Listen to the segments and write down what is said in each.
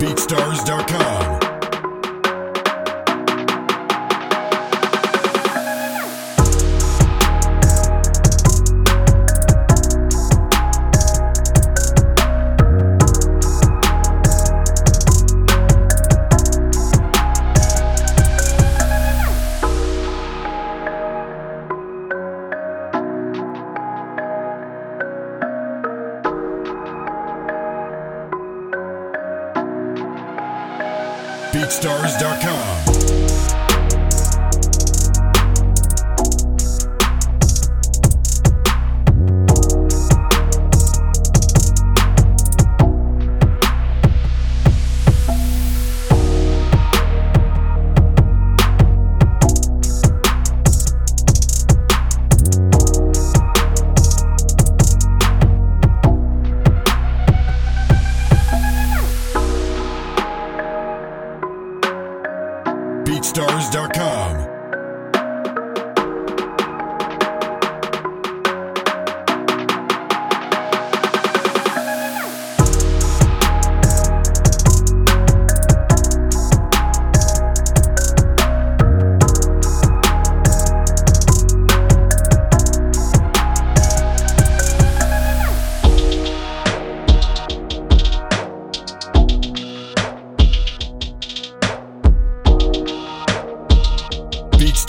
BeatStars.com. BeatStars.com. BeatStars.com.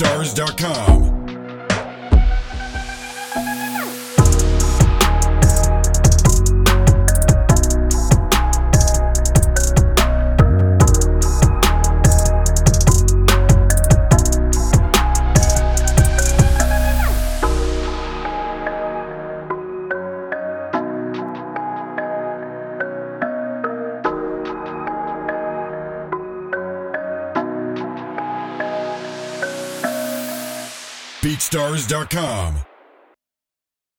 BeatStars.com. BeatStars.com.